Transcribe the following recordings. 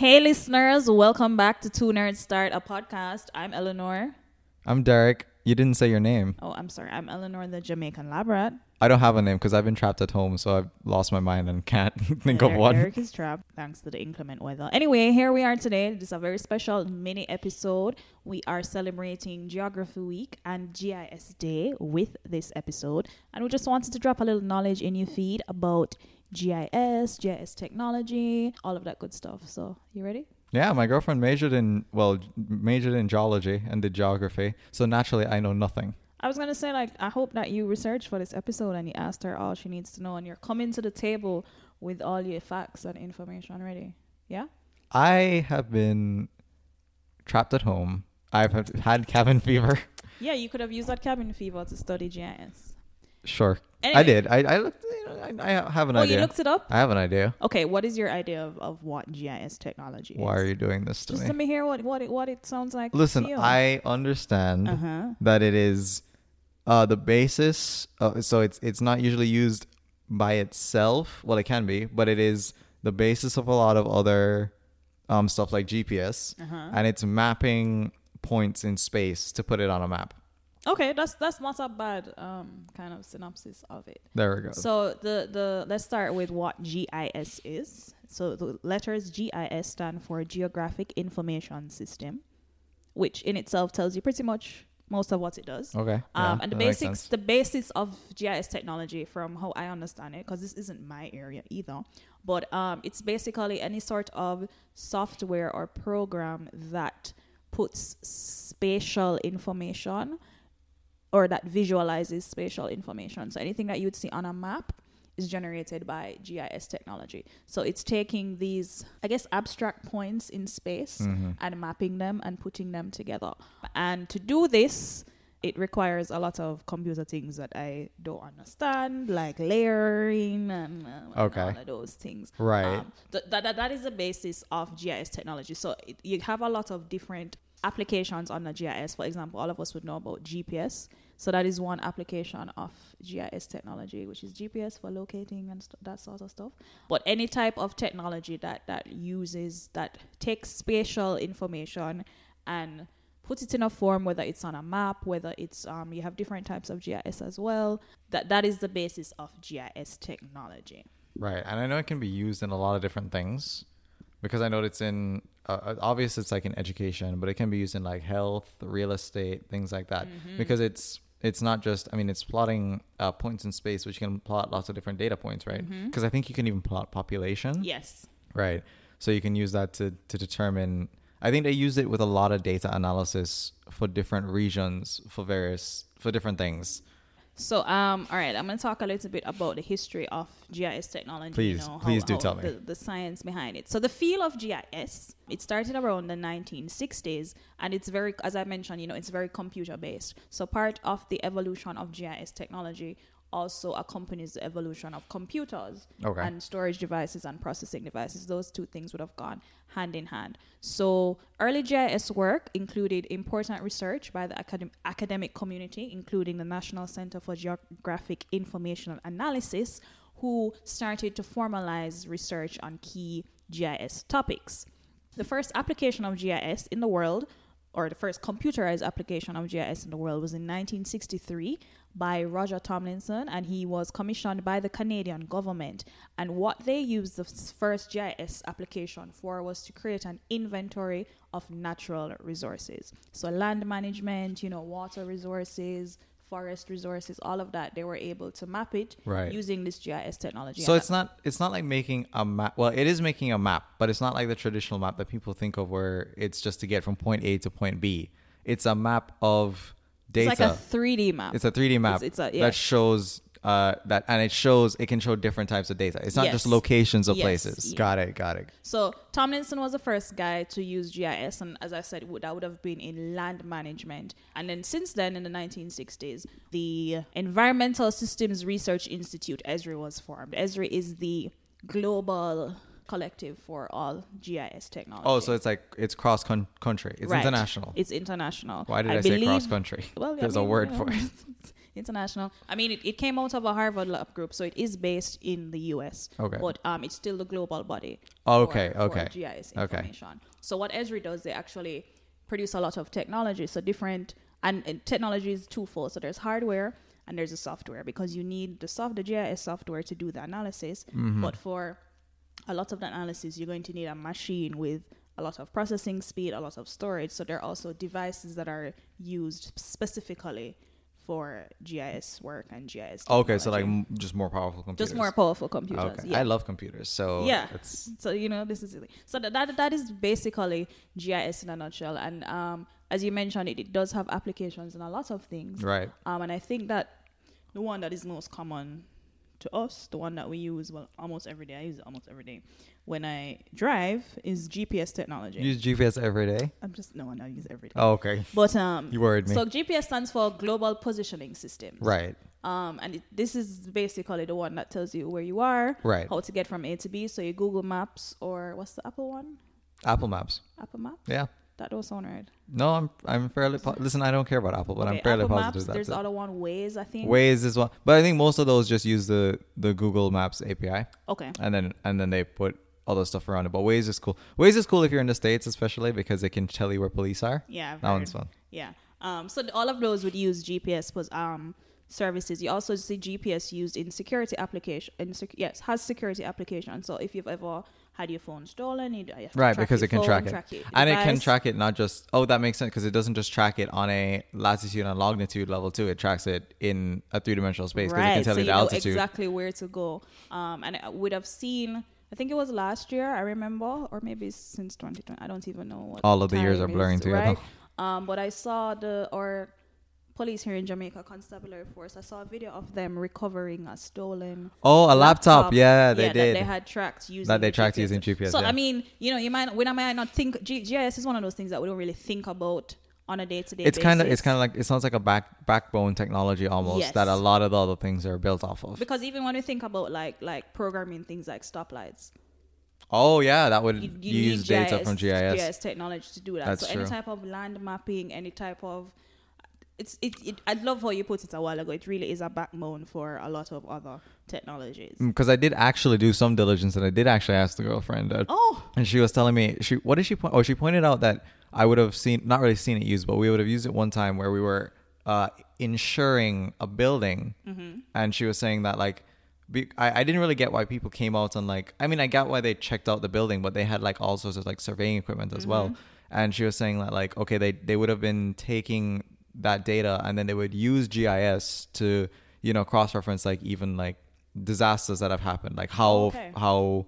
Hey, listeners, welcome back to Two Nerds Start a Podcast. I'm Eleanor. I'm Derek. You didn't say your name. Oh, I'm sorry. I'm Eleanor, the Jamaican lab rat. I don't have a name because I've been trapped at home, so I've lost my mind and can't think of one. Derek is trapped thanks to the inclement weather. Anyway, here we are today. This is a very special mini episode. We are celebrating Geography Week and GIS Day with this episode. And we just wanted to drop a little knowledge in your feed about GIS, GIS technology, all of that good stuff. So, you ready? Yeah, my girlfriend majored in well, majored in geology and did geography, so naturally I know nothing. I was gonna say like I hope that you researched for this episode and you asked her all she needs to know and you're coming to the table with all your facts and information ready. Yeah? I have been trapped at home. I've had- had cabin fever. Yeah, you could have used that cabin fever to study GIS. Sure, I did. I I looked. You know, I, I have an Oh, idea. you looked it up? I have an idea. Okay, what is your idea of, of what GIS technology is? Why are you doing this to Just me? let me hear what what it, what it sounds like. Listen. I understand Uh-huh. that it is uh, the basis. Uh, so it's it's not usually used by itself. Well, it can be, but it is the basis of a lot of other um, stuff like GPS, Uh-huh. and it's mapping points in space to put it on a map. Okay, that's that's not a bad um kind of synopsis of it. There we go. So the the let's start with what GIS is. So the letters GIS stand for Geographic Information System, which in itself tells you pretty much most of what it does. okay. Um, yeah, and the basics, the basis of GIS technology, from how I understand it, because this isn't my area either, but um, it's basically any sort of software or program that puts spatial information or that visualizes spatial information. So anything that you'd see on a map is generated by GIS technology. So it's taking these, I guess, abstract points in space Mm-hmm. and mapping them and putting them together. And to do this, it requires a lot of computer things that I don't understand, like layering and, uh, and Okay. all of those things. Right. Um, th- that, that, that is the basis of GIS technology. So it, you have a lot of different applications on the GIS. For example, all of us would know about GPS. So that is one application of GIS technology, which is GPS for locating and st- that sort of stuff. But any type of technology that that uses that takes spatial information and puts it in a form, whether it's on a map, whether it's um, you have different types of GIS as well. That that is the basis of GIS technology. Right, and I know it can be used in a lot of different things because I know it's in uh, obviously it's like in education, but it can be used in like health, real estate, things like that. Mm-hmm. Because it's it's not just I mean it's plotting uh, points in space, which can plot lots of different data points, right? Mm-hmm. Because I think you can even plot population, Yes. right? So you can use that to to determine. I think they use it with a lot of data analysis for different regions, for various for different things. So, um, all right, I'm going to talk a little bit about the history of GIS technology. Please, please do tell me. The, the science behind it. So, the field of GIS, it started around the 1960s, and it's very, as I mentioned, you know, it's very computer based. So, part of the evolution of GIS technology also accompanies the evolution of computers Okay. and storage devices and processing devices. Those two things would have gone hand in hand. So, early GIS work included important research by the academ- academic community, including the National Center for Geographic Information Analysis, who started to formalize research on key GIS topics. The first application of GIS in the world, or the first computerized application of GIS in the world, was in 1963 by Roger Tomlinson, and he was commissioned by the Canadian government. And what they used the first GIS application for was to create an inventory of natural resources. So, land management, you know, water resources, forest resources, all of that, they were able to map it Right. using this GIS technology. So it's not it's not like making a map. Well, it is making a map, but it's not like the traditional map that people think of, where it's just to get from point A to point B. It's a map of data. It's like a 3D map. It's a 3D map It's- it's a- yeah. that shows uh, that, and it shows it can show different types of data. It's not just locations of Yes, places. yeah. Got it. Got it. So Tomlinson was the first guy to use GIS, and as I said, would- that would have been in land management. And then since then, in the 1960s, the Environmental Systems Research Institute (ESRI) was formed. ESRI is the global collective for all GIS technology. Oh, so it's like it's cross con- country. It's Right. international. It's international. Why did I, say believe- cross country? Well, I There's a mean, word you for it. international. I mean, it, it came out of a Harvard lab group, so it is based in the U.S. Okay. But um, it's still the global body. Okay, for- for okay. GIS Okay. information. So what Esri does, they actually produce a lot of technology. So different and, and technology is twofold. So there's hardware and there's the software because you need the soft the GIS software to do the analysis. Mm-hmm. But for a lot of the analysis, you're going to need a machine with a lot of processing speed, a lot of storage. So there are also devices that are used specifically for GIS work and GIS. Okay, so like m- just more powerful computers. just more powerful computers. Okay, Yeah. I love computers, so yeah. it's So you know this is so that that, that is basically GIS in a nutshell. And um, as you mentioned, it, it does have applications in a lot of things. right. Um, and I think that the one that is most common to us, the one that we use well almost every day, I use it almost every day when I drive, is GPS technology. You use GPS every day. I'm just no one I use every day. Oh, okay. But um, You worried me. so GPS stands for Global Positioning System. Right. Um, and it, this is basically the one that tells you where you are, Right. how to get from A to B. So you Google Maps or what's the Apple one? Apple Maps. Apple Maps. Yeah. That does sound right. No, I'm I'm fairly po- listen. I don't care about Apple, but I'm Okay, fairly Apple positive Maps, that's there's it. other one, Waze, I think. Waze is one, but I think most of those just use the the Google Maps API, Okay. and then and then they put all the stuff around it. But Waze is cool. Waze is cool if you're in the states, especially because it can tell you where police are. Yeah. I've That heard. one's fun. Yeah. Um, so all of those would use GPS was um services. You also see GPS used in security application. In sec- yes, has security application. So if you've ever had your phone stolen, you, have Right, because it can phone, track it, your and it can track it not just. Oh, that makes sense because it doesn't just track it on a latitude and longitude level too. It tracks it in a three dimensional space because it can tell so you the know altitude. exactly where to go. Um, and I would have seen. I think it was last year. I remember, or maybe since 2020. I don't even know what. All of the years are blurring is, together. Right? Um, but I saw the or police here in Jamaica, Constabulary Force. I saw a video of them recovering a stolen. Oh, a laptop. Yeah, they that did. they had tracked using That they tracked GPS. using GPS, So yeah. I mean, you know, you might when I might not think G- GIS is one of those things that we don't really think about on a day to day. it's kind of it's kind of like it sounds like a back backbone technology almost Yes. that a lot of the other things are built off of. because even when we think about like like programming things like stoplights, Oh yeah, that would you, you, you use need data from GIS. GIS technology to do that. That's so true. any type of land mapping, any type of it's it, it. I love how you put it a while ago. It really is a backbone for a lot of other technologies. Because I did actually do some diligence, and I did actually ask the girlfriend, uh, Oh, and she was telling me she what did she point? Oh, she pointed out that I would have seen not really seen it used, but we would have used it one time where we were uh, insuring a building, Mm-hmm. and she was saying that like. Be, I, I didn't really get why people came out on like I mean I got why they checked out the building but they had like all sorts of like surveying equipment as Mm-hmm. well and she was saying that like okay they they would have been taking that data and then they would use GIS to you know cross reference like even like disasters that have happened like how Oh, okay. how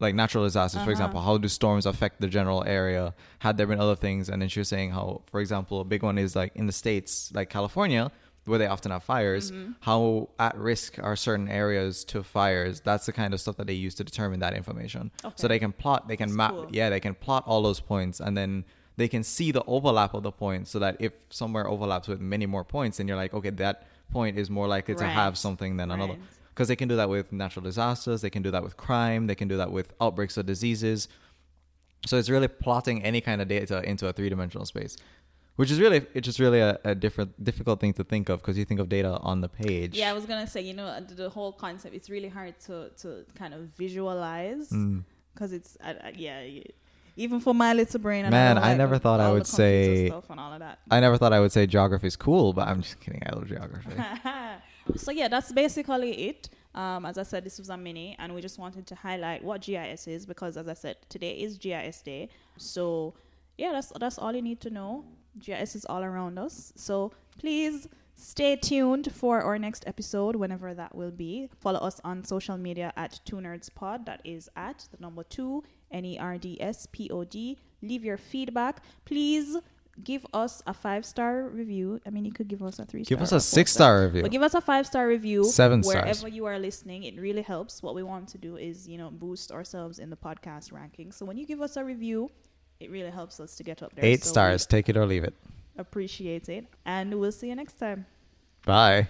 like natural disasters for Uh-huh. example how do storms affect the general area had there been other things and then she was saying how for example a big one is like in the states like california where they often have fires Mm-hmm. how at risk are certain areas to fires that's the kind of stuff that they use to determine that information okay. so they can plot they can That's map cool. yeah they can plot all those points and then they can see the overlap of the points so that if somewhere overlaps with many more points then you're like okay that point is more likely to have something than another because they can do that with natural disasters they can do that with crime they can do that with outbreaks of diseases so it's really plotting any kind of data into a three-dimensional space which is really it's just really a, a different difficult thing to think of because you think of data on the page yeah. I was gonna say, you know, the, whole concept. It's really hard to to kind of visualize Mm. because it's I, I, yeah. Even for my little brain, and Man, I never thought I would say- stuff and all of that. i never thought i would say geography is cool but i'm just kidding i love geography so yeah, that's basically it. Um, as I said, this was a mini, and we just wanted to highlight what GIS is because, as I said, today is GIS Day. So yeah, that's that's all you need to know. GIS is all around us. So please stay tuned for our next episode, whenever that will be. Follow us on social media at Two Nerds Pod. That is at the number two N E R D S P O D. Leave your feedback, please. Give us a five star review. I mean, you could give us a three. give us a six-star review but give us a five star review. Seven wherever stars. you are listening. It really helps. What we want to do is, you know, boost ourselves in the podcast ranking. So when you give us a review, it really helps us to get up there. eight So stars take it or leave it Appreciate it, and we'll see you next time. bye